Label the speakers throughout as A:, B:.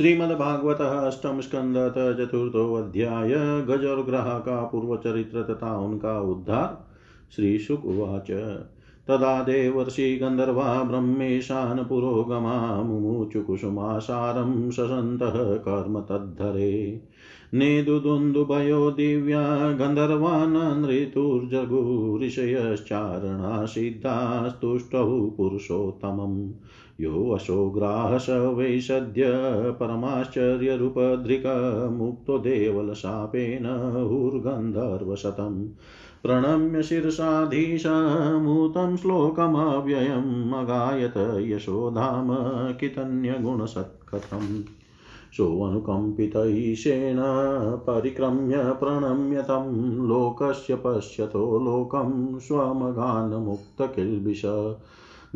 A: श्रीमद्भागवत अष्टम स्कंद चतुर्थोऽध्याय गज और ग्रह का पूर्व चरित्र तथा उनका उद्धार श्री शुक तदा देवर्षि गन्धर्वा ब्रह्मेशान् पुरोगमा मुमुचुकुसुमासारं शशन्तः कर्म तद्धरे। नेदुदुन्दुभयो दिव्या गन्धर्वाननृतुर्जगुऋषयश्चारणा सिद्धास्तुष्टौ पुरुषोत्तमम्। योऽशोग्राह स वै सद्य परमाश्चर्यरूपधृकमुक्तो देवलशापेन हुर्गन्धर्वशतम् प्रणम्य शिरसाधीशमूतं श्लोकमव्ययम् अगायत यशोधाम कितन्यगुणसत्कथम् सोऽनुकम्पितैषेण परिक्रम्य प्रणम्य तं लोकस्य पश्यतो लोकं स्वमगानमुक्तकिल्बिष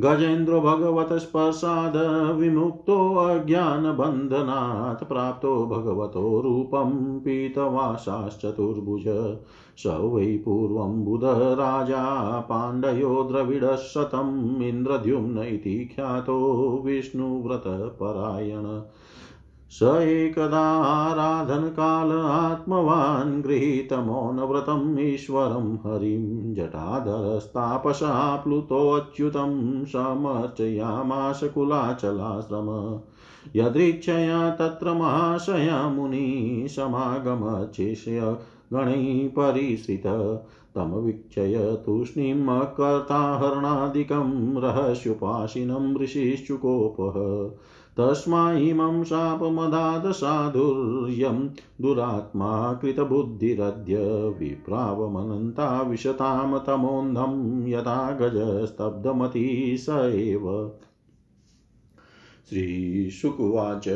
A: गजेन्द्रो भगवतस्पर्शाद विमुक्तोऽज्ञानबन्धनात् प्राप्तो भगवतो रूपं पीतवासाश्चतुर्भुज। स वै पूर्वं बुधराजा पाण्डयो द्रविडशतम् इन्द्रद्युम्न इति ख्यातो विष्णुव्रतपरायण। स एकदाराधनकाल आत्मवान् गृहीतमौनव्रतम् ईश्वरं हरिं जटाधरस्तापसा प्लुतोऽच्युतं समर्चयामाश कुलाचलाश्रम यदृच्छया तत्र महाशया मुनि समागमचेष्य गणैः परिश्रित तमवीक्षय तूष्णीमकर्ताहरणादिकं रहस्योपासिनं ऋषिश्चुकोपः तस्माइमं शापमदाद साधुर्यं दुरात्मा कृतबुद्धिरद्य विप्रावमनन्ता विशतां तमोन्धं यथा गजस्तब्धमती स एव। श्रीशुकुवाच,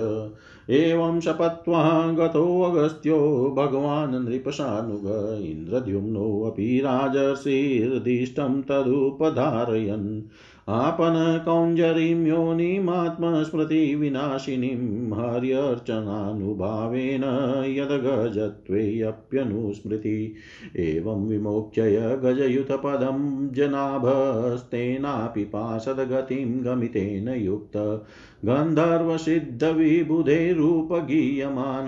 A: एवं शपत्वा गतोऽगस्त्यो भगवान् नृपशानुग इन्द्रद्युम्नोऽपि राजर्षिर्दिष्टं तदुपधारयन्। आपनकौञ्जरीं योनिमात्मस्मृतिविनाशिनीं हर्यर्चनानुभावेन यद्गजत्वेऽप्यनुस्मृति एवं विमोक्ष्य गजयुतपदं जनाभस्तेनापि पाशदगतिं गमितेन युक्त गन्धर्वसिद्धविबुधैरूपगीयमान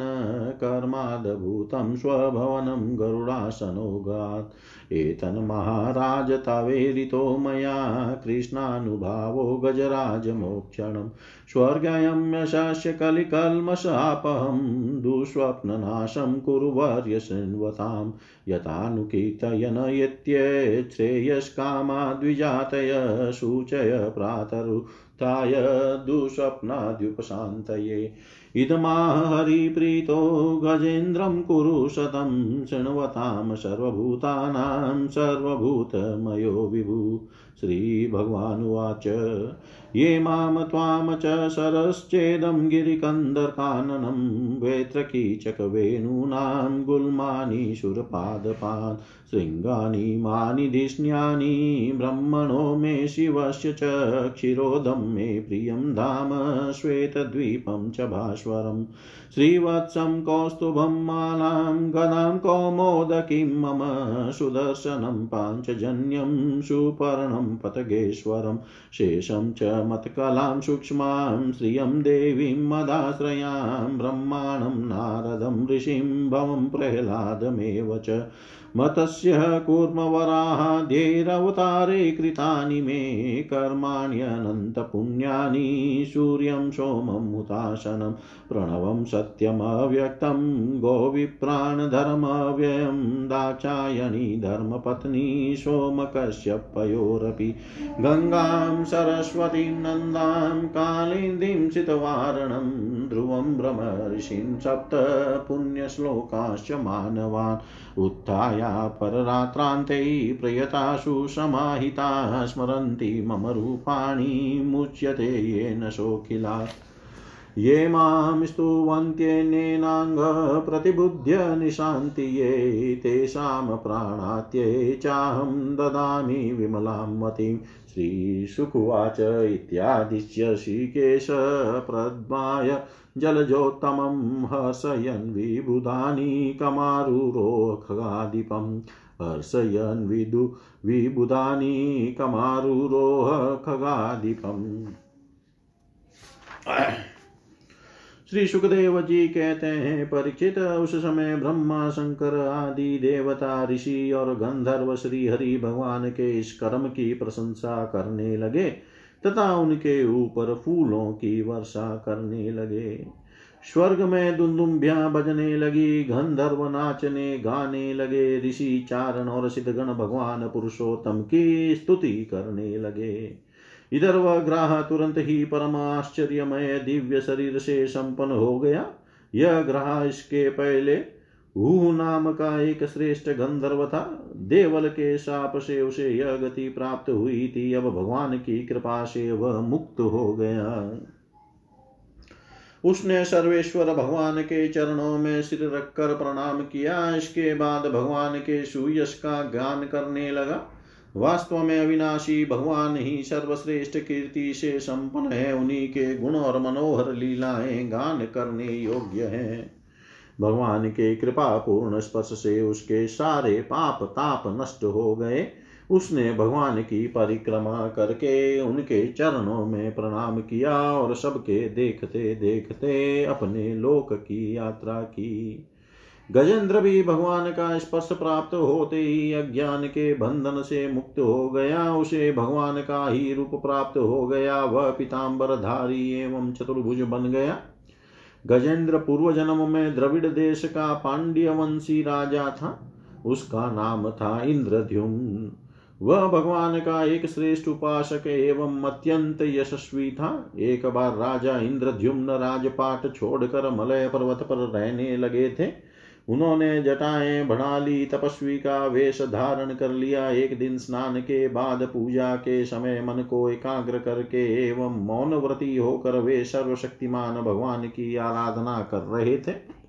A: कर्मादभूतं स्वभवनं गरुडासनोगात्। एतन्महाराज तवेरितो मया कृष्णानुभावो गजराजमोक्षणं। स्वर्गयं यशस्य कलिकल्मषापहं दुःस्वप्ननाशं कुर्वर्य शृण्वतां यथानुकीर्तयन यत्येच्छ्रेयस्कामाद्विजातय सूचय प्रातरुत्थाय दुःस्वप्नाद्युपशान्तये। इदमाहरिप्रीतो गजेन्द्रं कुरु शतं शृण्वतां सर्वभूतानां सर्वभूतमयो विभु। श्रीभगवानुवाच। ये माँ त्वां च सरश्चेदं गिरिकन्दर्काननं वेत्रकीचकवेणूनां गुल्मानि शूरपादपान् शृङ्गानि मानि धिष्ण्यानि ब्रह्मणो मे शिवस्य च क्षीरोदं मे प्रियं धाम श्वेतद्वीपं च भास्वरम्। श्रीवत्सं कौस्तुभं मालां गदां कौमोदकीं मम सुदर्शनं पाञ्चजन्यं सुपर्णं पतगेश्वरं शेषं च मत्कलां सूक्ष्मां श्रियं देवीं मदाश्रयां ब्रह्माणं नारदं ऋषिं भवं प्रह्लादमेव च मतस्य कूर्मवराहाद्यैरवतारे कृतानि मे कर्माण्यनन्तपुण्यानि सूर्यं सोमं हुताशनं प्रणवं सत्यमव्यक्तं गोविप्राणधर्मव्ययं दाक्षायणी धर्मपत्नी सोमकश्यपयोरपि गङ्गां सरस्वतीं नन्दां कालिन्दीं चितवारणं ध्रुवं भ्रमर्षिं सप्त पुण्यश्लोकाश्च मानवान्। उत्थाया पररात्रान्ते प्रयतासु समाहिता स्मरन्ति मम रूपाणि मुच्यते येन शोखिला ये माँ स्तुवन्त्येनेनाङ्गप्रतिबुध्य निशान्ति ये तेषां प्राणात्ये चाहं ददामि विमलां मतिं। श्रीशुकुवाच इत्यादिश्य श्रीकेश प्रद्माय जलजोत्तमं हर्षयन् विबुधानि कमारुरोखगाधिपं हर्षयन् विदु विबुधानि कमारुरोह खगाधिपम् श्री सुखदेव जी कहते हैं, परीक्षित, उस समय ब्रह्मा, शंकर आदि देवता, ऋषि और गंधर्व श्री हरि भगवान के इस कर्म की प्रशंसा करने लगे तथा उनके ऊपर फूलों की वर्षा करने लगे। स्वर्ग में दुन्दुम्बिया बजने लगी, गंधर्व नाचने, गाने लगे, ऋषि चारण और सिद्धगण भगवान पुरुषोत्तम की स्तुति करने लगे। इधर वह ग्राह तुरंत ही परम आश्चर्यमय दिव्य शरीर से संपन्न हो गया। यह ग्रह इसके पहले हु नाम का एक श्रेष्ठ गंधर्व था। देवल के साप से उसे यह गति प्राप्त हुई थी। अब भगवान की कृपा से वह मुक्त हो गया। उसने सर्वेश्वर भगवान के चरणों में सिर रखकर प्रणाम किया। इसके बाद भगवान के सुयश का ज्ञान करने लगा। वास्तव में अविनाशी भगवान ही सर्वश्रेष्ठ कीर्ति से संपन्न है। उन्हीं के गुण और मनोहर लीलाएँ गान करने योग्य हैं। भगवान के कृपा पूर्ण स्पर्श से उसके सारे पाप, ताप नष्ट हो गए। उसने भगवान की परिक्रमा करके उनके चरणों में प्रणाम किया और सबके देखते देखते अपने लोक की यात्रा की। गजेंद्र भी भगवान का स्पर्श प्राप्त होते ही अज्ञान के बंधन से मुक्त हो गया। उसे भगवान का ही रूप प्राप्त हो गया। वह पिताम्बर धारी एवं चतुर्भुज बन गया। गजेंद्र पूर्व जन्म में द्रविड़ देश का पांड्य वंशी राजा था। उसका नाम था इंद्रद्युम। वह भगवान का एक श्रेष्ठ उपासक एवं अत्यंत यशस्वी था। एक बार राजा इंद्रद्युम्न राजपाट छोड़कर मलय पर्वत पर रहने लगे थे। उन्होंने जटाएँ बढ़ा ली, तपस्वी का वेश धारण कर लिया। एक दिन स्नान के बाद पूजा के समय मन को एकाग्र करके एवं मौन व्रती होकर वे सर्वशक्तिमान भगवान की आराधना कर रहे थे।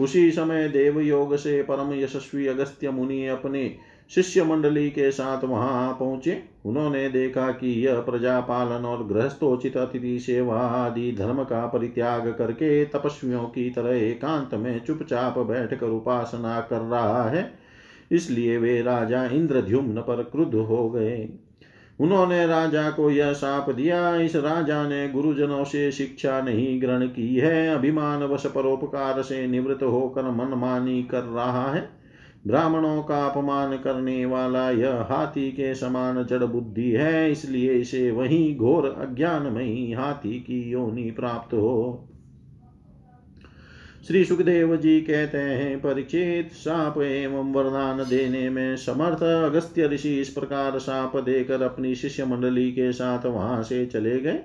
A: उसी समय देव योग से परम यशस्वी अगस्त्य मुनि अपने शिष्य मंडली के साथ वहाँ पहुँचे। उन्होंने देखा कि यह प्रजा पालन और गृहस्थोचित अतिथि सेवा आदि धर्म का परित्याग करके तपस्वियों की तरह एकांत में चुपचाप बैठकर उपासना कर रहा है। इसलिए वे राजा इंद्रद्युम्न पर क्रुद्ध हो गए। उन्होंने राजा को यह साप दिया, इस राजा ने गुरुजनों से शिक्षा नहीं ग्रहण की है अभिमान वश परोपकार से निवृत्त होकर मनमानी कर रहा है। ब्राह्मणों का अपमान करने वाला यह हाथी के समान जड़ बुद्धि है, इसलिए इसे वही घोर अज्ञान में हाथी की योनि प्राप्त हो। श्री सुखदेव जी कहते हैं परीक्षित साप एवं वरदान देने में समर्थ अगस्त्य ऋषि इस प्रकार साप देकर अपनी शिष्य मंडली के साथ वहाँ से चले गए।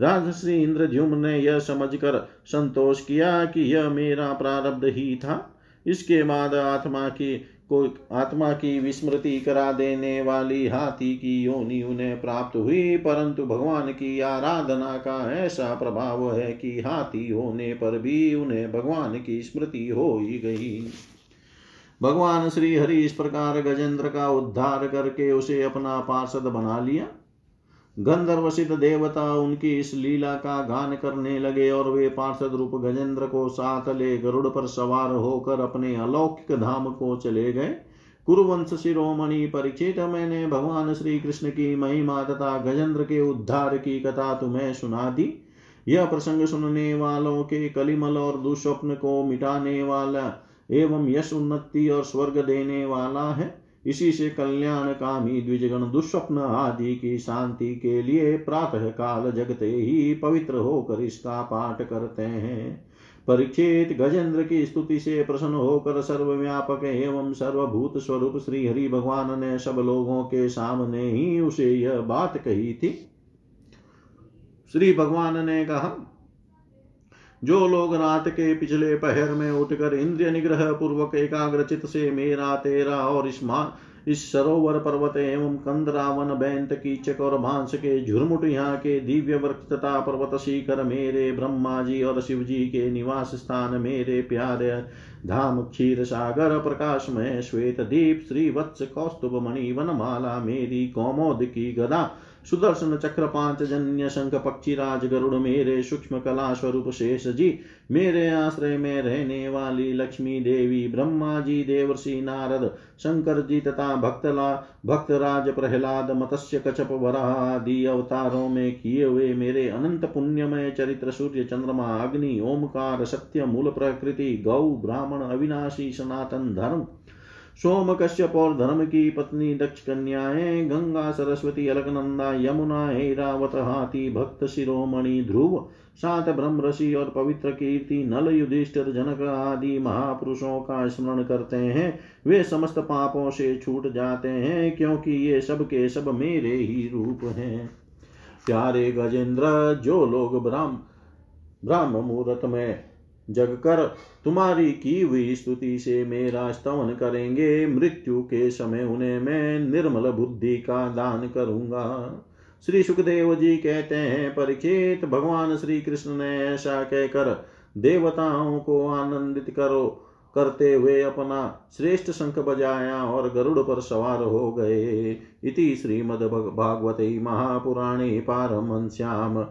A: राजश्री इंद्रद्युम्न ने यह समझकर संतोष किया कि यह मेरा प्रारब्ध ही था। इसके बाद आत्मा की को, आत्मा की विस्मृति करा देने वाली हाथी की योनि उन्हें प्राप्त हुई, परंतु भगवान की आराधना का ऐसा प्रभाव है कि हाथी होने पर भी उन्हें भगवान की स्मृति हो ही गई। भगवान श्री हरि इस प्रकार गजेंद्र का उद्धार करके उसे अपना पार्षद बना लिया। गंधर्व सिद्ध देवता उनकी इस लीला का गान करने लगे और वे पार्षद रूप गजेंद्र को साथ ले गरुड़ पर सवार होकर अपने अलौकिक धाम को चले गए। कुरुवंश शिरोमणि परीक्षित, मैंने भगवान श्री कृष्ण की महिमा तथा गजेंद्र के उद्धार की कथा तुम्हें सुना दी। यह प्रसंग सुनने वालों के कलिमल और दुस्वप्न को मिटाने वाला एवं यश उन्नति और स्वर्ग देने वाला है। इसी से कल्याण कामी द्विजगण दुस्वप्न आदि की शांति के लिए प्रातः काल जगते ही पवित्र होकर इसका पाठ करते हैं। परीक्षित गजेंद्र की स्तुति से प्रसन्न होकर सर्वव्यापक एवं सर्वभूत स्वरूप श्री हरि भगवान ने सब लोगों के सामने ही उसे यह बात कही थी। श्री भगवान ने कहा जो लोग रात के पिछले पहर में उठकर इंद्रिय निग्रह पूर्वक एकाग्रचित से मेरा, तेरा और इस इस सरोवर पर्वत एवं कंदरावन बैंत कीचक और भांस के झुरमुट यहाँ के दिव्य वृक्ष तथा पर्वत शिखर मेरे ब्रह्मा जी और शिव जी के निवास स्थान मेरे प्यारे धाम क्षीर सागर, प्रकाशमय श्वेत दीप श्री वत्स कौस्तुभ मणि वनमाला, मेरी कौमोद की गदा सुदर्शन चक्र पाँच जन्य शंख पक्षी राज गरुड़ मेरे सूक्ष्म कला स्वरूप शेष जी। मेरे आश्रय में रहने वाली लक्ष्मी देवी, ब्रह्मा जी, देवर्षि नारद, शंकर जी तथा भक्तला भक्तराज प्रहलाद, मत्स्य कछप वराह आदि अवतारों में किए हुए मेरे अनंत पुण्यमय चरित्र सूर्य चंद्रमा, अग्नि ओमकार सत्य, मूल प्रकृति, गौ, ब्राह्मण, अविनाशी, सनातन धर्म। सोम कश्यप और धर्म की पत्नी दक्ष कन्याएँ गंगा, सरस्वती, अलकनंदा, यमुना, ऐरावत, हाथी, भक्त, शिरोमणि, ध्रुव, सात ब्रह्म ऋषि और पवित्र कीर्ति, नल युधिष्ठिर, जनक आदि महापुरुषों का स्मरण करते हैं। वे समस्त पापों से छूट जाते हैं, क्योंकि ये सब के सब मेरे ही रूप हैं। प्यारे गजेंद्र, जो लोग ब्राह्म ब्राह्म मुहूर्त में जग कर। तुम्हारी की हुई स्तुति से मेरा स्तवन करेंगे। मृत्यु के समय उन्हें मैं निर्मल बुद्धि का दान करूँगा। श्री सुखदेव जी कहते हैं परीक्षित भगवान श्री कृष्ण ने ऐसा कहकर देवताओं को आनंदित करो। करते हुए अपना श्रेष्ठ शंख बजाया और गरुड़ पर सवार हो गए। इति श्रीमद्भागवते महापुराणे पारमश्याम।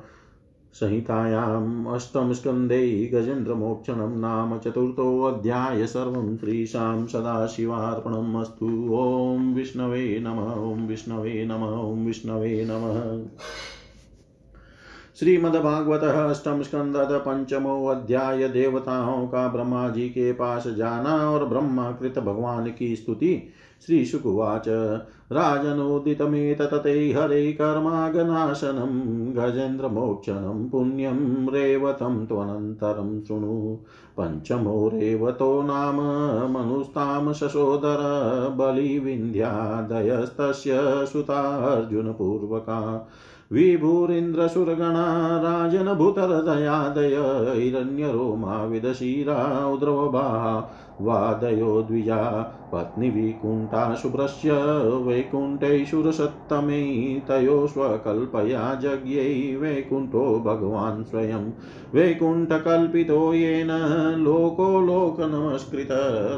A: संहितायाम् अष्टमस्कन्धे गजेन्द्रमोक्षणं नाम चतुर्थोऽध्याय सर्वं श्रीशां सदाशिवार्पणम् अस्तु। ॐ विष्णवे नम, ॐ विष्णवे नम, ॐ विष्णवे नमः। श्रीमद्भागवत अष्टम स्कंद पंचमो अध्याय देवताओं का ब्रह्मा जी के पास जाना और ब्रह्मा कृत भगवान की स्तुति। श्री शुकुवाच राजनोदितमेततते हरे कर्मागनाशनं गजेन्द्रमोक्षणं पुण्यं रेवतं त्वनन्तरं शृणु। पञ्चमो रेवतो नाम मनुस्तां शशोदर बलिविन्ध्यादयस्तस्य सुतार्जुनपूर्वका। विभुरिन्द्रसुरगणा राजनभूतहृदयादय हिरण्यरोमा विदशीरा उद्रवभा वादयो द्विजा पत्नीविकुण्ठा शुभ्रस्य वैकुण्ठैशुरसत्तमे तयो स्वकल्पया जज्ञै वैकुण्ठो भगवान् स्वयं। वैकुण्ठकल्पितो येन लोको लोकनमस्कृत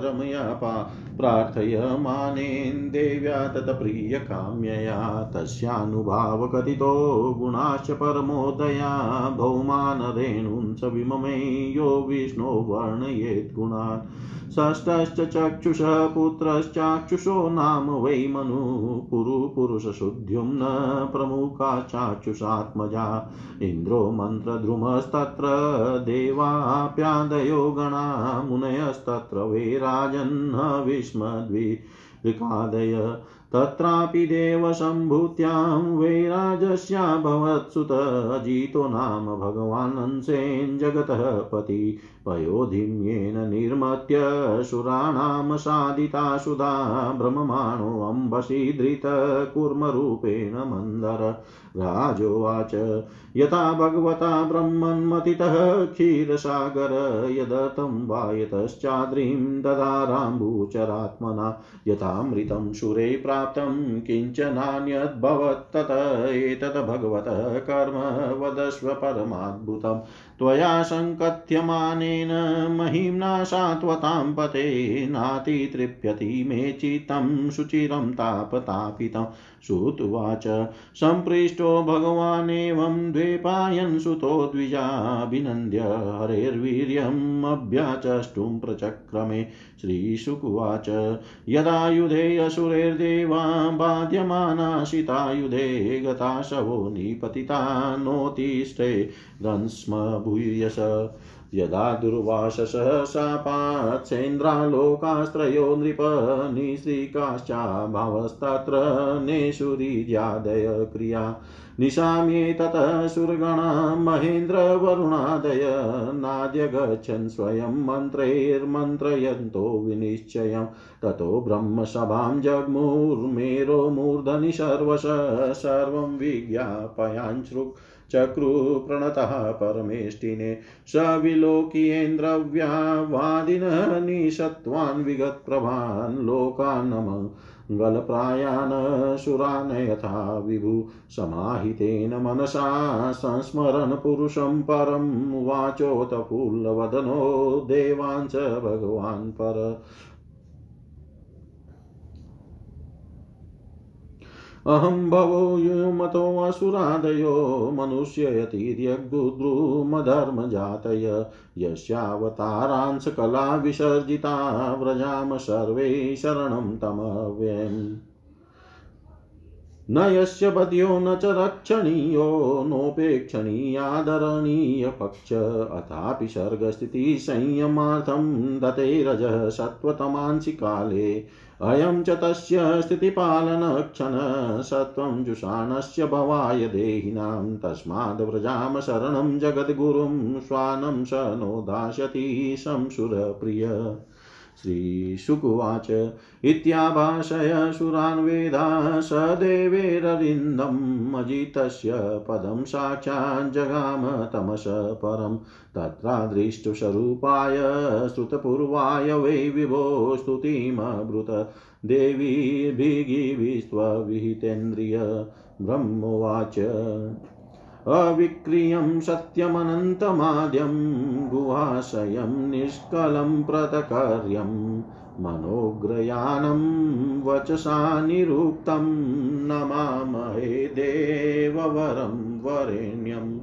A: रमया पा प्रार्थयमानेन देव्या तत्प्रियकाम्यया तस्यानुभावकथितो गुणाश्च परमोदया। भौमानरेणुं स विममे यो विष्णो वर्णयेत् गुणान्। षष्ठश्च चक्षुष पुत्रश्चाक्षुषो नाम वै मनु पुरु पुरुषशुद्ध्युम्न प्रमुखा चाक्षुषात्मजा। इन्द्रो मन्त्रद्रुमस्तत्र देवाप्यादयो गणा, मुनयस्तत्र वै राजन्न विस्मद्विकादय तत्रापि देवसम्भूत्यां वैराजस्याभवत्सुत अजितो नाम भगवानंसेन जगतः पति। पयोधिम्येन निर्मत्य सुराणां साधिता सुधा भ्रममाणोऽम्बसि धृतकूर्मरूपेण मन्दर। राजोवाच, यथा भगवता ब्रह्मन्मथितः क्षीरसागर यदतं वायतश्चाद्रिं ददाराम्बुचरात्मना। यथामृतं सुरे प्राप्तं किञ्चनान्यद्भवत्तत एतत् भगवतः कर्म वदस्व परमाद्भुतम्। त्वया सङ्कथ्यमानेन महिम्ना सात्वतां पते नातितृप्यति मे चित्तं सुचिरं तापतापितं श्रुत्वाच। सम्पृष्टो भगवानेवं द्वेपायन् सुतो द्विजाभिनन्द्य हरेर्वीर्यम् अभ्याचष्टुं प्रचक्रमे। श्रीशुकुवाच। यदायुधे असुरेर्देवा बाध्यमानाशितायुधे गता शवो निपतिता नोतिष्ठे दंस्म भूयस। यदा दुर्वाससः शापात्सेन्द्रालोकास्त्रयो नृप निश्रीकाश्चाभावस्तत्र नेषुरीर्यादय क्रिया। निशाम्ये ततः सुरगणा महेन्द्रवरुणादय नाद्य गच्छन् स्वयं मन्त्रैर्मन्त्रयन्तो विनिश्चयं। ततो ब्रह्मसभां जग्मुर्मेरो मूर्धनि सर्वश सर्वं विज्ञापयाञ्छृक् चक्रुप्रणतः परमेष्टिने स विलोकियेन्द्रव्यावादिनः निषत्वान् विगतप्रभान् लोकान्नम गलप्रायान् सुरान् यथा विभु समाहितेन मनसा संस्मरन् पुरुषं परं वाचोतफुल्लवदनो देवांश भगवान् पर अहं भवो युमतोऽसुरादयो मनुष्ययतिर्यग्दुद्रुमधर्मजातय यस्यावतारांशकला विसर्जिता व्रजाम सर्वे शरणं तमव्ययम्। न यस्य पद्यो न च रक्षणीयो नोपेक्षणीयादरणीयपक्ष अथापि सर्गस्थितिसंयमार्थं दते रजः सत्त्वतमांसि काले। अयं च तस्य स्थितिपालनक्षण, सत्त्वं जुषाणस्य भवाय देहिनां। तस्माद् व्रजाम शरणं जगद्गुरुं, स्वानं स नो दास्यति संसुरप्रिय। श्रीशुकुवाच इत्याभाषय सुरान् वेदा स देवेररिन्दम् अजितस्य पदं साक्षाज्जगाम तमस परं। तत्रादृष्टुस्वरूपाय श्रुतपूर्वाय वै विभो स्तुतिमब्रुत देवीभिगिविस्त्वविहितेन्द्रिय ब्रह्मोवाच। अविक्रियं सत्यमनन्तमाद्यं गुहाशयं निष्कलं प्रतकर्यं मनोग्रयानं वचसा निरुक्तं नमामहे देववरं वरेण्यम्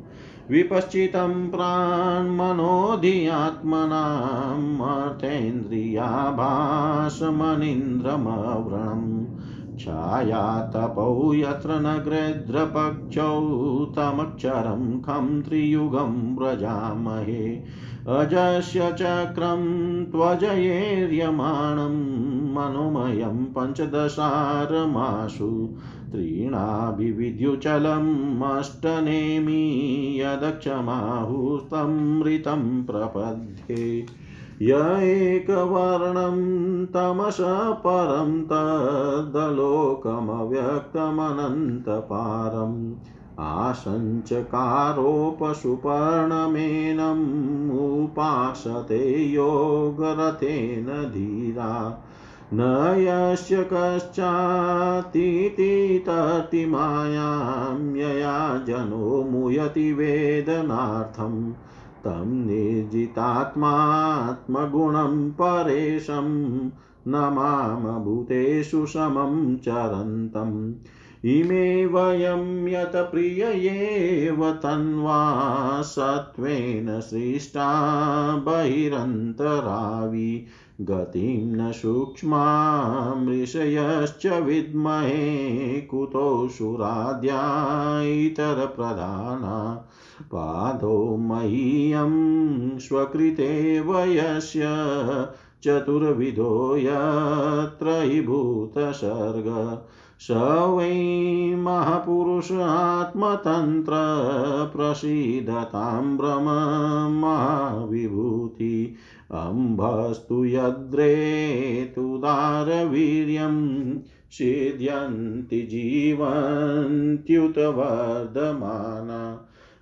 A: विपश्चितं प्राण्मनोधियात्मनामर्थेन्द्रियाभासमनीन्द्रमव्रणम् छायातपौ यत्र नगरेद्रपक्षौ तमक्षरं खं त्रियुगं व्रजामहे। अजस्य चक्रं त्वजयेर्यमाणं मनोमयं पञ्चदशारमासु। त्रीणाभिविद्युचलम् अष्टनेमि यदक्षमाहुस्तमृतं प्रपद्ये। य एकवर्णं तमस परं तदलोकमव्यक्तमनन्तपारम् आसञ्चकारोपसुपर्णमेनम् उपासते योगरथेन धीरा। न यस्य कश्चातीतिततिमायां यया जनो मुयति वेदनार्थम्। तं निर्जितात्मात्मगुणं परेशं नमामभूतेषु समं चरन्तम् इमे वयं यत प्रिययेव तन्वा सत्त्वेन सृष्टा बहिरन्तरावि। गतिं न सूक्ष्मामृषयश्च विद्महे कुतो सुराद्या इतरप्रधाना पादो मह्यं स्वकृतेव यस्य चतुर्विधो यत्रयीभूतसर्ग स वै महापुरुष आत्मतन्त्र प्रसीदतां भ्रम महाविभूति। अम्भस्तु यद्रेतुदारवीर्यं सिद्ध्यन्ति जीवन्त्युत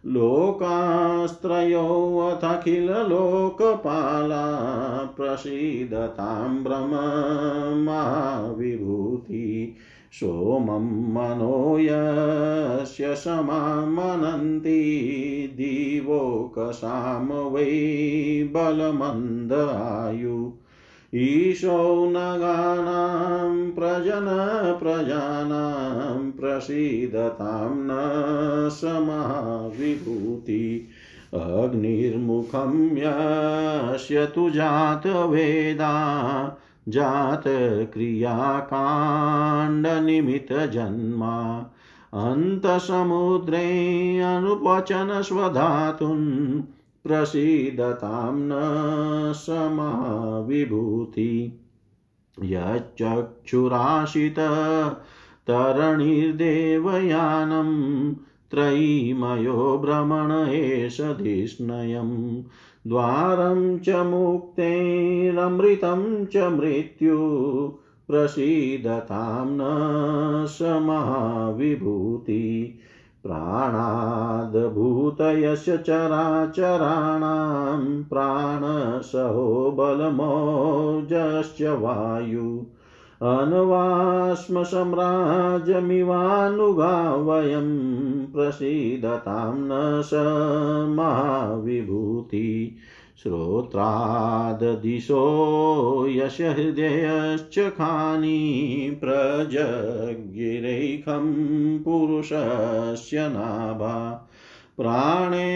A: लोकास्त्रयोऽथखिललोकपाला प्रसीदतां ब्रह्ममाविभूति। सोमं मनो यस्य समामनन्ति दिवोकसाम वै बलमन्दायु ईशो नगानां प्रजनप्रजानां प्रसीदतां न समाविभूति। अग्निर्मुखं यस्य तु जातवेदा जातक्रियाकाण्डनिमित्तजन्मा। अन्तसमुद्रे अनुपचन स्वधातुन् प्रसीदतां न समाविभूति। यच्चक्षुराशित तरणिर्देवयानं त्रयीमयो भ्रमण एष धिष्णयम् द्वारं च मुक्तेरमृतं च मृत्यु। प्रसीदतां न समाविभूति। प्राणाद्भूतयस्य चराचराणां प्राणसहो बलमोजश्च वायु। अनवास्म सम्राजमिवानुगा वयं प्रसीदतां न स महाविभूति। श्रोत्राददिशो यश हृदयश्च खानि प्रजगिरैखं पुरुषस्य नाभा। प्राणेन्द्रियात्मा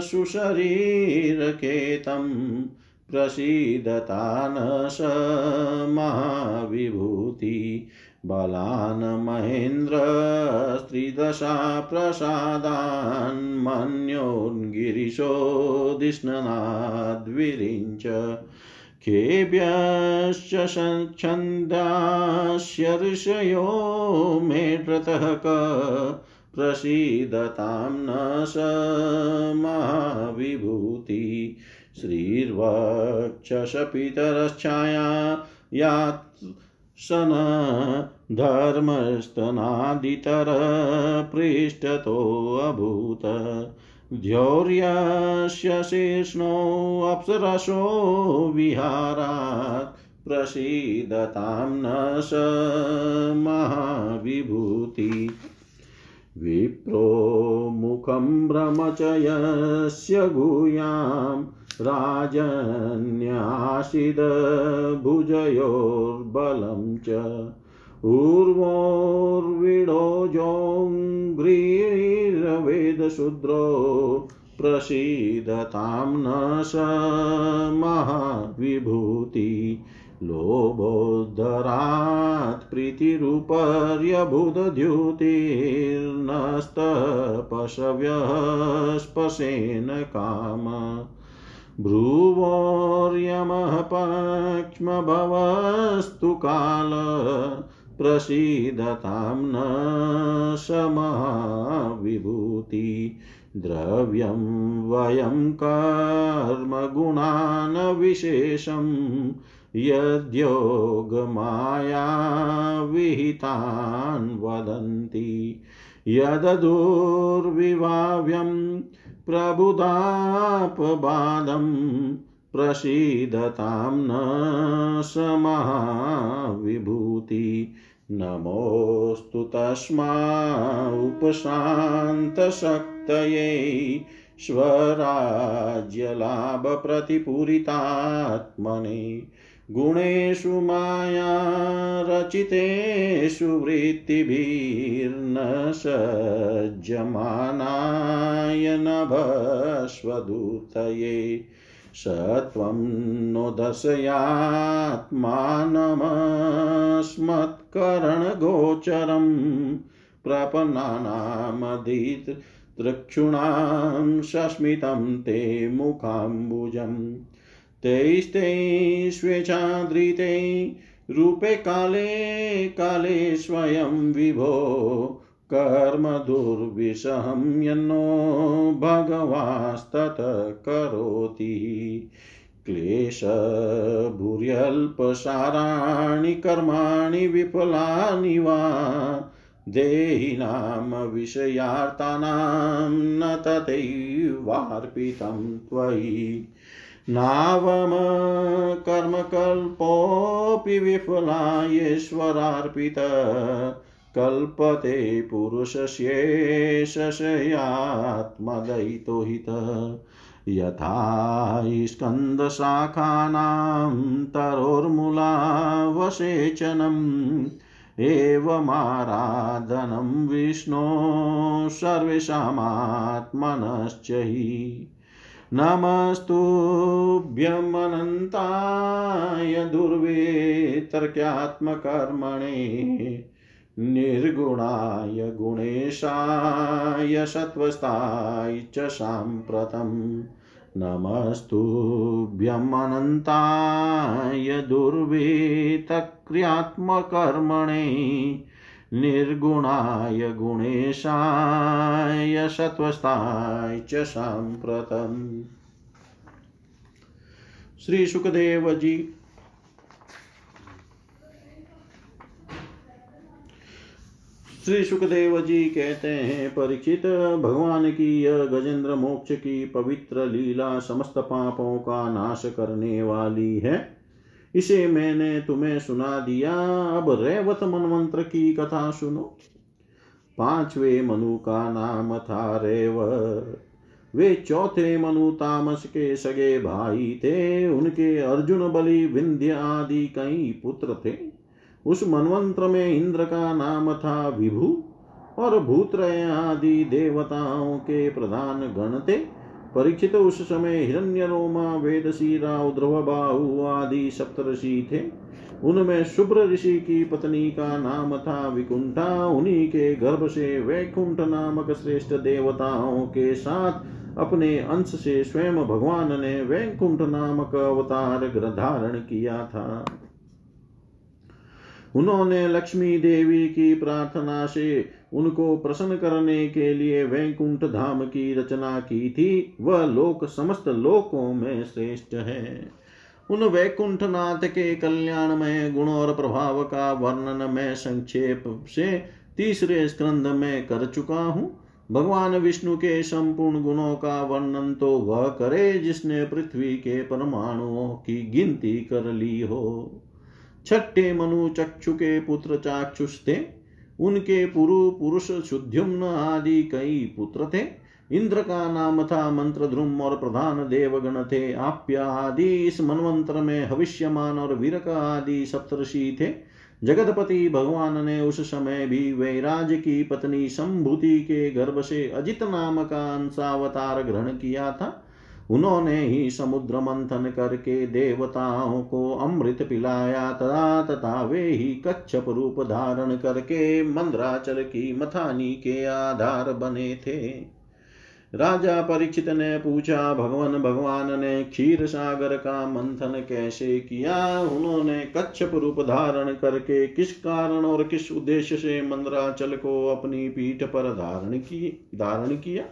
A: सुशरीरकेतं प्रसीदता न स महाविभूति। बलान् महेन्द्रस्त्रिदशा प्रसादान् मन्योन्गिरिशो दिष्णनाद्विरिञ्च। खेभ्यश्च छन्दास्य ऋषयो मेढ्रतः क प्रसीदतां न स महाविभूति। श्रीर्वक्षसपितरश्छाया यात् सन धर्मस्तनादितरपृष्ठतोऽभूत द्यौर्यस्य शीर्ष्णोऽप्सरसो विहारात् प्रसीदतां न स महाविभूति। विप्रो मुखं ब्रह्मचयस्य गुह्यां राजन्यासिदभुजयोर्बलं च। ऊर्वोर्विडोजोङ्घ्रीरवेदशूद्रो प्रसीदतां न स महाविभूति लोभोद्धरात् प्रीतिरुपर्यबुधद्युतिर्नस्तपशव्यस्पशेन काम भ्रुवोर्यमः पक्ष्मभवस्तु काल प्रसीदतां न समाविभूति। द्रव्यं वयं कर्मगुणान् विशेषं यद्योगमायाविहितान् वदन्ति। यददुर्विभाव्यं प्रबुदापबादं प्रसीदतां न समाविभूति। नमोऽस्तु तस्मा उपशान्तशक्तये स्वराज्यलाभप्रतिपूरितात्मने। गुणेषु माया रचितेषु वृत्तिभिर्न सज्जमानाय नभस्वदूतये। स त्वं नो दशयात्मानमस्मत्करणगोचरं प्रपन्नानामधीत् सस्मितं ते मुखाम्बुजम् तैस्ते स्वेच्छादृते रूपे काले काले स्वयं विभो कर्म दुर्विषहं यन्नो भगवास्तत करोति। क्लेशभूर्यल्पसाराणि कर्माणि, विफलानि वा देहिनां विषयार्तानां न तथैवार्पितं त्वयि। नावम कर्मकल्पोऽपि विफलायेश्वरार्पित। कल्पते पुरुषस्येषयात्मदयितो हित। यथा स्कन्दशाखानां तरोर्मूलावसेचनम् एवमाराधनं विष्णो सर्वेषामात्मनश्च हि। नमस्तुभ्यमनन्ताय दुर्वेतर्क्यात्मकर्मणे निर्गुणाय गुणेशाय सत्त्वस्ताय च साम्प्रतम् नमस्तुभ्यमनन्ताय दुर्वेतक्रियात्मकर्मणे निर्गुणाय गुणेशाय सत्वस्ताय च साम्प्रतम् श्री सुखदेव जी श्री सुखदेव जी कहते हैं, परीक्षित, भगवान की यह गजेंद्र मोक्ष की पवित्र लीला समस्त पापों का नाश करने वाली है। इसे मैंने तुम्हें सुना दिया। अब रेवत मनमंत्र की कथा सुनो। पांचवे मनु का नाम था रेव वे चौथे मनु तामस के सगे भाई थे। उनके अर्जुन, बलि, विंध्य आदि कई पुत्र थे। उस मनवंत्र में इंद्र का नाम था विभु, और भूत्रय आदि देवताओं के प्रधान गण थे। परीक्षित उस समय हिरण्य रोमा वेद शीरा ध्रुव बाहु आदि सप्तषि थे। उनमें शुभ्र ऋषि की पत्नी का नाम था विकुंठा। उन्हीं के गर्भ से वैकुंठ नामक श्रेष्ठ देवताओं के साथ अपने अंश से स्वयं भगवान ने वैकुंठ नामक अवतार धारण किया था। उन्होंने लक्ष्मी देवी की प्रार्थना से उनको प्रसन्न करने के लिए वैकुंठ धाम की रचना की थी। वह लोक, समस्त लोकों में श्रेष्ठ है। उन वैकुंठ नाथ के कल्याणमय गुण और प्रभाव का वर्णन मैं संक्षेप से तीसरे स्कंद में कर चुका हूँ। भगवान विष्णु के संपूर्ण गुणों का वर्णन तो वह करे जिसने पृथ्वी के परमाणुओं की गिनती कर ली हो। छठे मनु चक्षु के पुत्र चाक्षुष थे उनके पुरु पुरुष शुद्युम्न आदि कई पुत्र थे। इंद्र का नाम था मंत्र ध्रुम और प्रधान देवगण थे। आप्या आदि इस मनवंत्र में हविष्यमान और वीरक आदि सप्तषि थे। जगतपति भगवान ने उस समय भी वैराज की पत्नी संभूति के गर्भ से अजित नाम का अंशावतार ग्रहण किया था। उन्होंने ही समुद्र मंथन करके देवताओं को अमृत पिलाया, तथा तथा वे ही कच्छप रूप धारण करके मंद्राचल की मथानी के आधार बने थे। राजा परीक्षित ने पूछा, भगवान भगवान ने क्षीर सागर का मंथन कैसे किया? उन्होंने कच्छप रूप धारण करके किस कारण और किस उद्देश्य से मंद्राचल को अपनी पीठ पर धारण की, धारण किया?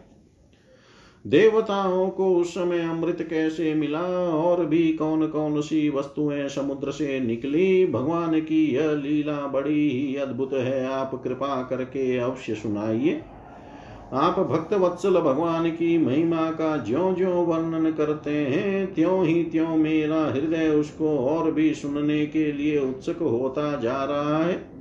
A: देवताओं को उस समय अमृत कैसे मिला? और भी कौन कौन सी वस्तुएँ समुद्र से निकली? भगवान की यह लीला बड़ी ही अद्भुत है। आप कृपा करके अवश्य सुनाइए। आप भक्त वत्सल भगवान की महिमा का ज्यो ज्यो वर्णन करते हैं त्यों ही त्यों मेरा हृदय उसको और भी सुनने के लिए उत्सुक होता जा रहा है।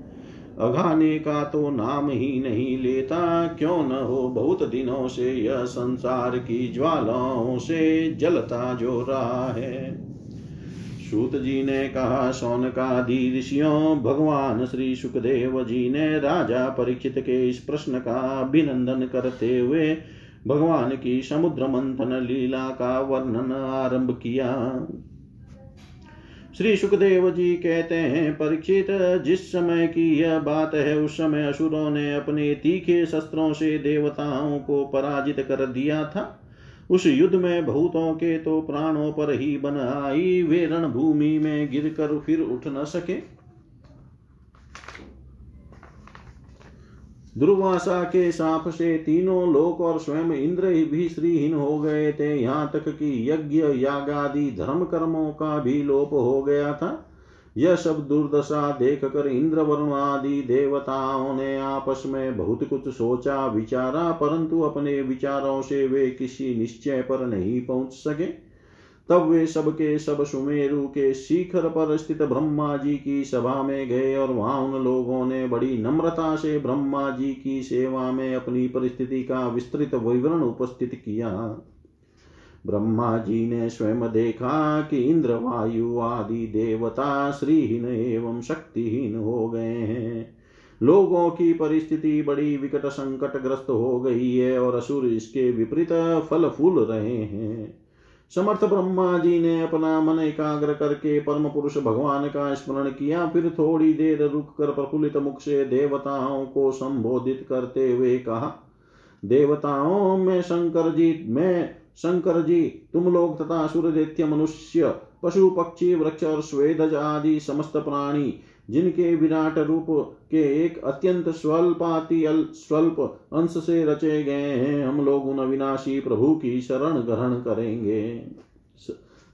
A: अघाने का तो नाम ही नहीं लेता। क्यों न हो बहुत दिनों से यह संसार की ज्वालाओं से जलता जो रहा है। सूत जी ने कहा सौन का ऋषियों भगवान श्री सुखदेव जी ने राजा परीक्षित के इस प्रश्न का अभिनंदन करते हुए भगवान की समुद्र मंथन लीला का वर्णन आरंभ किया। श्री सुखदेव जी कहते हैं, परीक्षित, जिस समय की यह बात है, उस समय असुरों ने अपने तीखे शस्त्रों से देवताओं को पराजित कर दिया था। उस युद्ध में भूतों के तो प्राणों पर ही बन आई, वे रणभूमि में गिरकर फिर उठ न सके। दुर्वासा के साप से तीनों लोक और स्वयं इंद्र भी श्रीहीन हो गए थे। यहाँ तक कि यज्ञ, यागादि धर्म कर्मों का भी लोप हो गया था। यह सब दुर्दशा देख कर इंद्र वरुण आदि देवताओं ने आपस में बहुत कुछ सोचा, विचारा, परंतु अपने विचारों से वे किसी निश्चय पर नहीं पहुँच सके। तब वे सब के सब सुमेरु के शिखर पर स्थित ब्रह्मा जी की सभा में गए और वहाँ उन लोगों ने बड़ी नम्रता से ब्रह्मा जी की सेवा में अपनी परिस्थिति का विस्तृत विवरण उपस्थित किया। ब्रह्मा जी ने स्वयं देखा कि इंद्र वायु आदि देवता श्रीहीन एवं शक्तिहीन हो गए हैं। लोगों की परिस्थिति बड़ी विकट संकट ग्रस्त हो गई है और असुर इसके विपरीत फल फूल रहे हैं। समर्थ ब्रह्मा जी ने अपना मन एकाग्र करके परम पुरुष भगवान का स्मरण किया, फिर थोड़ी देर रुक कर प्रफुल्लित मुख से देवताओं को संबोधित करते हुए कहा, देवताओं, में शंकर जी, मैं शंकर जी, तुम लोग तथा सूर्य मनुष्य, पशु, पक्षी, वृक्ष और स्वेदज आदि समस्त प्राणी जिनके विराट रूप के एक अत्यंत स्वल्पाति स्वल्प अंश से रचे गए हैं, हम लोग उन अविनाशी प्रभु की शरण ग्रहण करेंगे।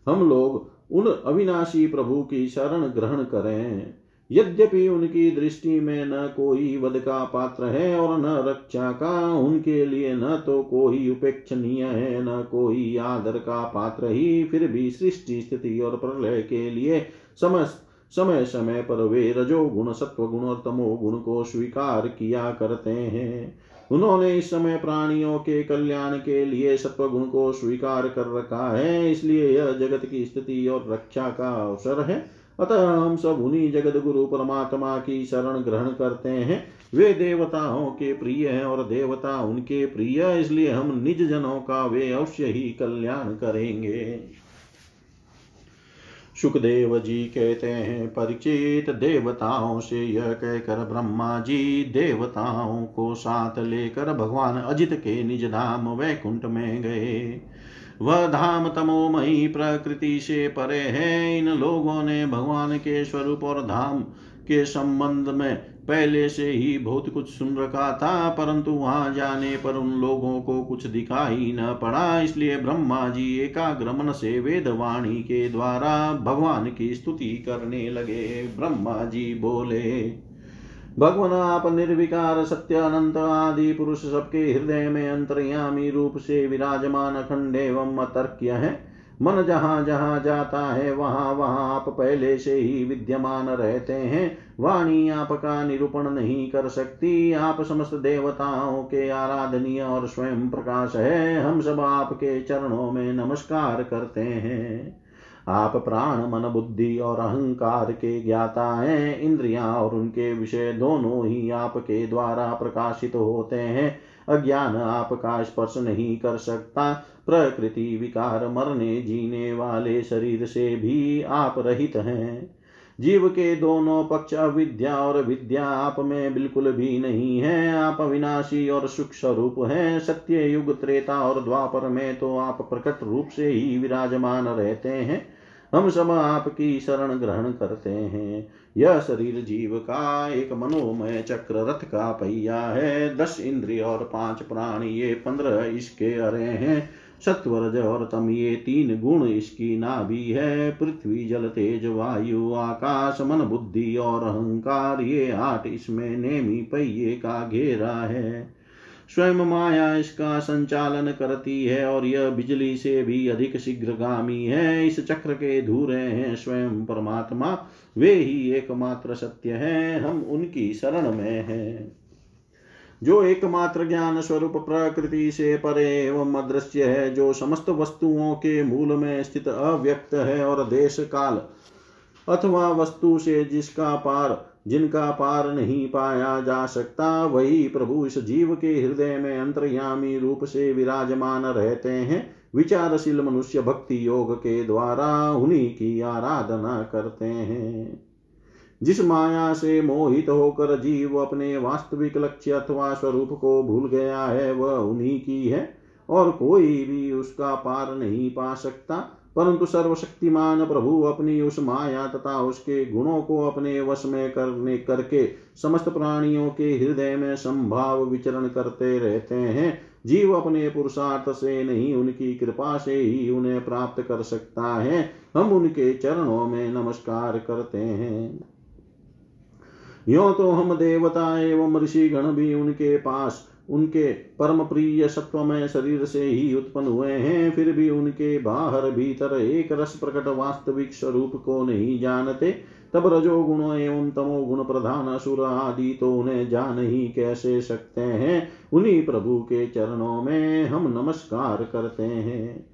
A: हम लोग उन अविनाशी प्रभु की शरण ग्रहण करें। यद्यपि उनकी दृष्टि में न कोई वध का पात्र है और न रक्षा का, उनके लिए न तो कोई उपेक्षणीय है, न कोई आदर का पात्र ही, फिर भी सृष्टि, स्थिति और प्रलय के लिए समस्त समय समय पर वे रजो गुण, सत्व गुण और तमो गुण को स्वीकार किया करते हैं। उन्होंने इस समय प्राणियों के कल्याण के लिए सत्व गुण को स्वीकार कर रखा है, इसलिए यह जगत की स्थिति और रक्षा का अवसर है। अतः हम सब उन्हीं जगत गुरु परमात्मा की शरण ग्रहण करते हैं। वे देवताओं के प्रिय हैं और देवता उनके प्रिय इसलिए हम निज जनों का वे अवश्य ही कल्याण करेंगे। सुखदेव जी कहते हैं, परिचित देवताओं से यह कहकर ब्रह्मा जी देवताओं को साथ लेकर भगवान अजित के निज धाम वैकुंठ में गए। वह धाम तमोमयी प्रकृति से परे है। इन लोगों ने भगवान के स्वरूप और धाम के संबंध में पहले से ही बहुत कुछ सुन रखा था, परंतु वहाँ जाने पर उन लोगों को कुछ दिखाई न पड़ा। इसलिए ब्रह्मा जी एकाग्र मन से वेदवाणी के द्वारा भगवान की स्तुति करने लगे। ब्रह्मा जी बोले, भगवान, आप निर्विकार सत्य अनंत आदि पुरुष सबके हृदय में अंतर्यामी रूप से विराजमान अखंड एवं अतर्क्य है। मन जहाँ जहाँ जाता है, वहाँ वहाँ आप पहले से ही विद्यमान रहते हैं। वाणी आपका निरूपण नहीं कर सकती। आप समस्त देवताओं के आराधनीय और स्वयं प्रकाश है। हम सब आपके चरणों में नमस्कार करते हैं। आप प्राण, मन, बुद्धि और अहंकार के ज्ञाता हैं। इंद्रियाँ और उनके विषय दोनों ही आपके द्वारा प्रकाशित होते हैं। अज्ञान आपका स्पर्श नहीं कर सकता। प्रकृति विकार मरने जीने वाले शरीर से भी आप रहित हैं। जीव के दोनों पक्ष अविद्या और विद्या आप में बिल्कुल भी नहीं है। आप अविनाशी और सुख स्वरूप हैं। सत्य युग त्रेता और द्वापर में तो आप प्रकट रूप से ही विराजमान रहते हैं। हम सब आपकी शरण ग्रहण करते हैं। यह शरीर जीव का एक मनोमय चक्र रथ का पहिया है। दस इंद्रिय और पाँच प्राण, ये पंद्रह इसके अरे हैं। सत्वरज और तम ये तीन गुण इसकी नाभि है, पृथ्वी जल तेज वायु आकाश, मन, बुद्धि और अहंकार, ये आठ इसमें नेमी पहिए का घेरा है। स्वयं माया इसका संचालन करती है और यह बिजली से भी अधिक शीघ्रगामी है। इस चक्र के धूरे हैं स्वयं परमात्मा, वे ही एकमात्र सत्य है, हम उनकी शरण में हैं। जो एकमात्र ज्ञान स्वरूप प्रकृति से परे एवं अदृश्य है, जो समस्त वस्तुओं के मूल में स्थित अव्यक्त है और देश काल अथवा वस्तु से जिसका पार, जिनका पार नहीं पाया जा सकता, वही प्रभु इस जीव के हृदय में अंतर्यामी रूप से विराजमान रहते हैं। विचारशील मनुष्य भक्ति योग के द्वारा उन्हीं की आराधना करते हैं। जिस माया से मोहित होकर जीव अपने वास्तविक लक्ष्य अथवा स्वरूप को भूल गया है, वह उन्हीं की है, और कोई भी उसका पार नहीं पा सकता। परंतु सर्वशक्तिमान प्रभु अपनी उस माया तथा उसके गुणों को अपने वश में करने, करके समस्त प्राणियों के हृदय में संभाव विचरण करते रहते हैं। जीव अपने पुरुषार्थ से नहीं, उनकी कृपा से ही उन्हें प्राप्त कर सकता है। हम उनके चरणों में नमस्कार करते हैं। यो तो हम देवता एवं ऋषि गण भी उनके पास, उनके परम प्रिय सत्वमय शरीर से ही उत्पन्न हुए हैं, फिर भी उनके बाहर भीतर एक रस प्रकट वास्तविक स्वरूप को नहीं जानते। तब रजो गुण एवं तमो गुण प्रधान असुर आदि तो उन्हें जान ही कैसे सकते हैं? उन्हीं प्रभु के चरणों में हम नमस्कार करते हैं।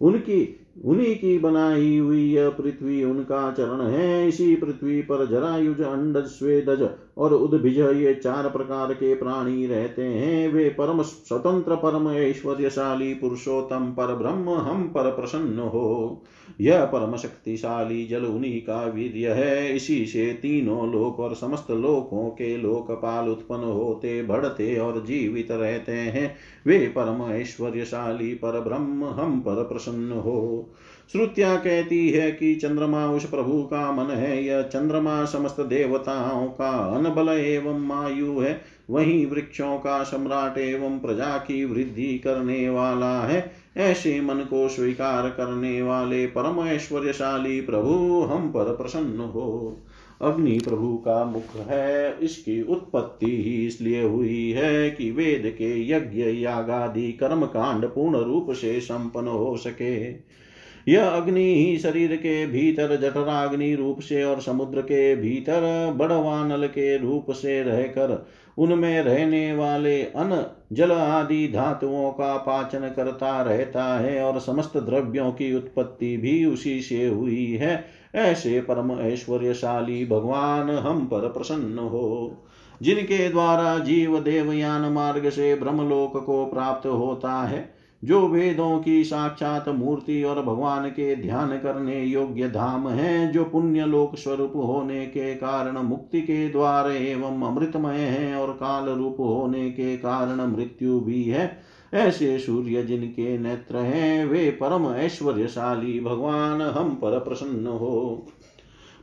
A: उनकी उन्हीं की बनाई हुई यह पृथ्वी, उनका चरण है इसी पृथ्वी पर, जरायुज, अंडज, स्वेदज। और उद्भिज ये चार प्रकार के प्राणी रहते हैं। वे परम स्वतंत्र, परम ऐश्वर्यशाली, पुरुषोत्तम, पर ब्रह्म, हम पर प्रसन्न हो। यह परम शक्तिशाली जल उन्हीं का वीर्य है। इसी से तीनों लोक और समस्त लोकों के लोकपाल उत्पन्न होते, बढ़ते और जीवित रहते हैं। वे परम ऐश्वर्यशाली, पर ब्रह्म, हम पर प्रसन्न हो। श्रुतिया कहती है कि चंद्रमा उस प्रभु का मन है, यह चंद्रमा समस्त देवताओं का अनबल एवं मायु है। वही वृक्षों का सम्राट एवं प्रजा की वृद्धि करने वाला है। ऐसे मन को स्वीकार करने वाले परम ऐश्वर्यशाली प्रभु हम पर प्रसन्न हो। अग्नि प्रभु का मुख है, इसकी उत्पत्ति ही इसलिए हुई है कि वेद के यज्ञ, यागादि कर्म कांड पूर्ण रूप से संपन्न हो सके। यह अग्नि ही शरीर के भीतर जठराग्नि रूप से और समुद्र के भीतर बड़वानल के रूप से रहकर उनमें रहने वाले अन जल आदि धातुओं का पाचन करता रहता है और समस्त द्रव्यों की उत्पत्ति भी उसी से हुई है। ऐसे परम ऐश्वर्यशाली भगवान हम पर प्रसन्न हो। जिनके द्वारा जीव देवयान मार्ग से ब्रह्मलोक को प्राप्त होता है जो वेदों की साक्षात मूर्ति और भगवान के ध्यान करने योग्य धाम है, जो पुण्य लोक स्वरूप होने के कारण मुक्ति के द्वार एवं अमृतमय है और काल रूप होने के कारण मृत्यु भी है, ऐसे सूर्य जिनके नेत्र हैं, वे परम ऐश्वर्यशाली भगवान हम पर प्रसन्न हो।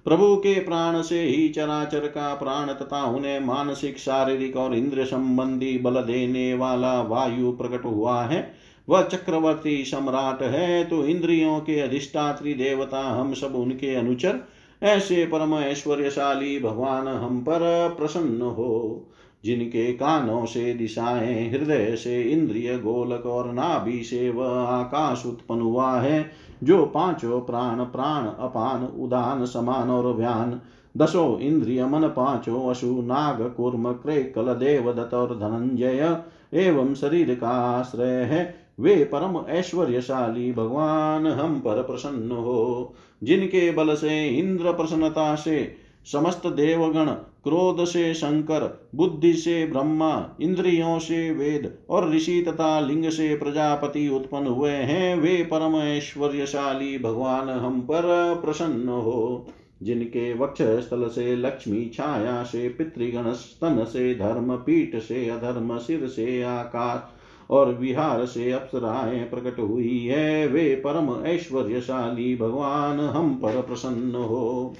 A: प्रभु के प्राण से ही चराचर का प्राण तथा उन्हें मानसिक, शारीरिक और इंद्र संबंधी बल देने वाला वायु प्रकट हुआ है। वह चक्रवर्ती सम्राट है तो इंद्रियों के अधिष्ठात्री देवता हम सब उनके अनुचर। ऐसे परम ऐश्वर्यशाली भगवान हम पर प्रसन्न हो, जिनके कानों से दिशाएँ, हृदय से इंद्रिय गोलक और नाभि से वह आकाश उत्पन्न हुआ है, जो पाँचों प्राण प्राण, अपान, उदान, समान और व्यान, दसो इंद्रिय मन, पाँचों अशु, नाग, कुर्म क्रे कल देवदत्त और धनंजय एवं शरीर का आश्रय है। वे परम ऐश्वर्यशाली भगवान हम पर प्रसन्न हो, जिनके बल से, इंद्र प्रसन्नता से, समस्त देवगण, क्रोध से शंकर, बुद्धि से ब्रह्मा, इंद्रियों से वेद और ऋषि तथा लिंग से प्रजापति उत्पन्न हुए हैं, वे परम ऐश्वर्यशाली भगवान हम पर प्रसन्न हो, जिनके वक्ष स्थल से, लक्ष्मी छाया से, पितृगण स्तन से धर्म पीठ से, अधर्म सिर से, आकाश और विहार से अप्सराएँ प्रकट हुई है। वे परम ऐश्वर्यशाली भगवान, हम पर प्रसन्न हो।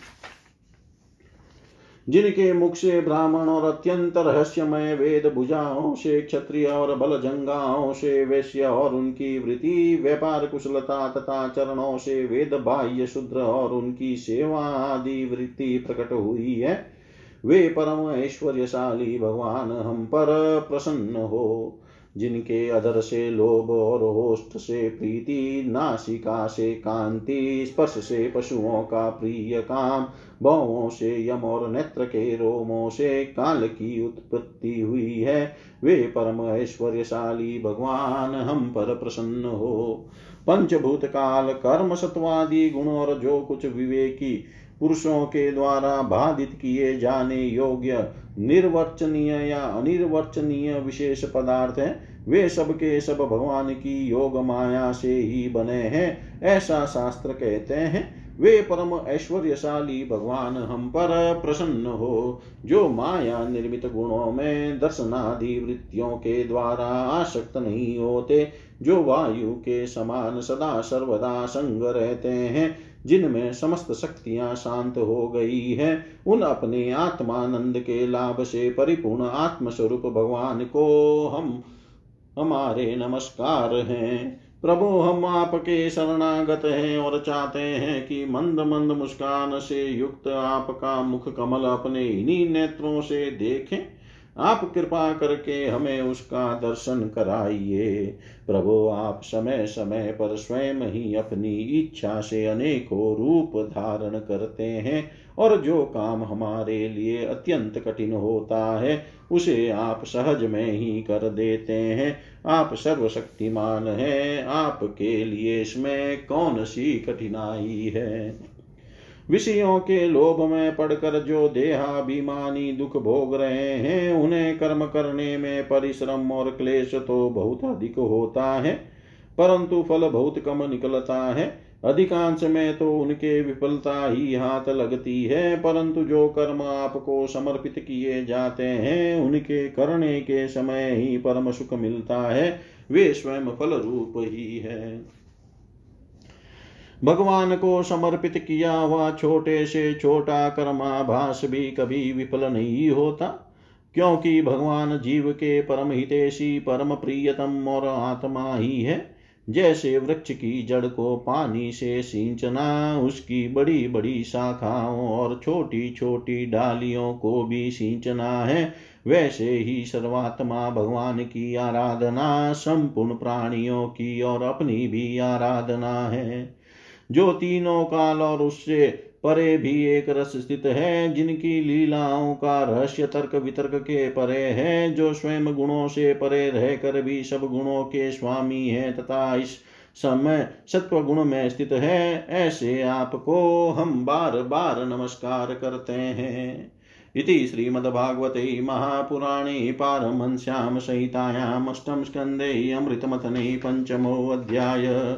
A: जिनके मुख से ब्राह्मण और अत्यंत रहस्यमय वेद भुजाओं से क्षत्रिय और बल जंगाओं से वैश्य और उनकी वृत्ति, व्यापार कुशलता तथा चरणों से वेद बाह्य शुद्र और उनकी सेवा आदि वृत्ति प्रकट हुई है। वे परम ऐश्वर्यशाली भगवान, हम पर प्रसन्न हो। जिनके अधर से लोभ और होष्ठ से प्रीति, नासिका से कांति, स्पर्श से पशुओं का प्रिय काम भवों से यम और नेत्र के रोमों से काल की उत्पत्ति हुई है। वे परम ऐश्वर्यशाली भगवान, हम पर प्रसन्न हो। पंचभूत काल, कर्म सत्वादि गुण और जो कुछ विवेकी पुरुषों के द्वारा बाधित किए जाने योग्य निर्वचनीय या अनिर्वचनीय विशेष पदार्थ है। वे सब के सब भगवान की योग माया से ही बने हैं, ऐसा शास्त्र कहते हैं। वे परम ऐश्वर्यशाली भगवान हम पर प्रसन्न हो, जो माया निर्मित गुणों में दर्शनादि वृत्तियों के द्वारा आसक्त नहीं होते, जो वायु के समान सदा सर्वदा संग रहते हैं। जिनमें समस्त शक्तियाँ शांत हो गई है, उन अपने आत्मानंद के लाभ से परिपूर्ण आत्मस्वरूप भगवान को हम, हमारे नमस्कार हैं। प्रभु, हम आपके शरणागत हैं और चाहते हैं कि मंद मंद मुस्कान से युक्त आपका मुख कमल अपने इन्हीं नेत्रों से देखें। आप कृपा करके हमें उसका दर्शन कराइए। प्रभु, आप समय समय पर स्वयं ही अपनी इच्छा से अनेकों रूप धारण करते हैं और जो काम हमारे लिए अत्यंत कठिन होता है, उसे आप सहज में ही कर देते हैं। आप सर्वशक्तिमान हैं, आपके लिए इसमें कौन सी कठिनाई है? विषयों के लोभ में पड़कर जो देहाभिमानी दुख भोग रहे हैं, उन्हें कर्म करने में परिश्रम और क्लेश तो बहुत अधिक होता है, परंतु फल बहुत कम निकलता है। अधिकांश में तो उनके विफलता ही हाथ लगती है, परंतु जो कर्म आपको समर्पित किए जाते हैं, उनके करने के समय ही परम सुख मिलता है, वे स्वयं फल रूप ही है। भगवान को समर्पित किया हुआ छोटे से छोटा कर्माभास भी कभी विफल नहीं होता, क्योंकि भगवान जीव के परम हितेशी, परम प्रियतम और आत्मा ही है। जैसे वृक्ष की जड़ को पानी से सींचना, उसकी बड़ी बड़ी शाखाओं और छोटी छोटी डालियों को भी सिंचना है, वैसे ही सर्वात्मा भगवान की आराधना, संपूर्ण प्राणियों की और अपनी भी आराधना है। जो तीनों काल और उससे परे भी एक रस स्थित है, जिनकी लीलाओं का रहस्य तर्क वितर्क के परे है, जो स्वयं गुणों से परे रहकर भी सब गुणों के स्वामी है तथा इस समय सत्व गुण में स्थित है। ऐसे आपको हम बार बार नमस्कार करते हैं। इति श्रीमद्भागवते महापुराणे पारमहंस्यां संहितायाम् स्कन्धे अमृतमथने पञ्चमोऽध्याय